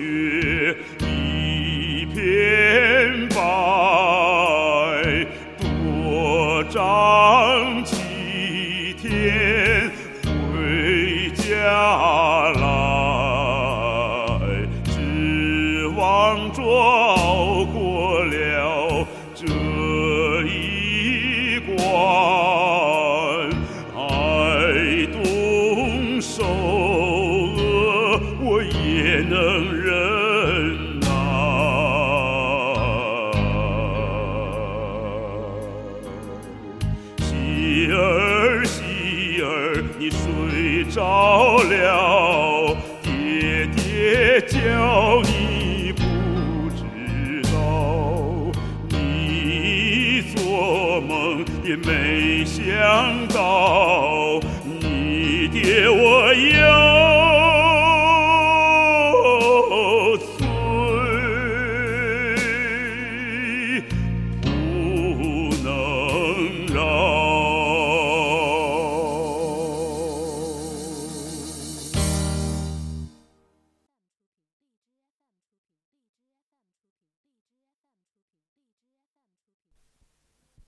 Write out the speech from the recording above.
雪一片白，多长几天回家来？指望着熬过了。也能忍耐。喜儿，喜儿，你睡着了，爹爹叫你不知道，你做梦也没想到，你爹我要。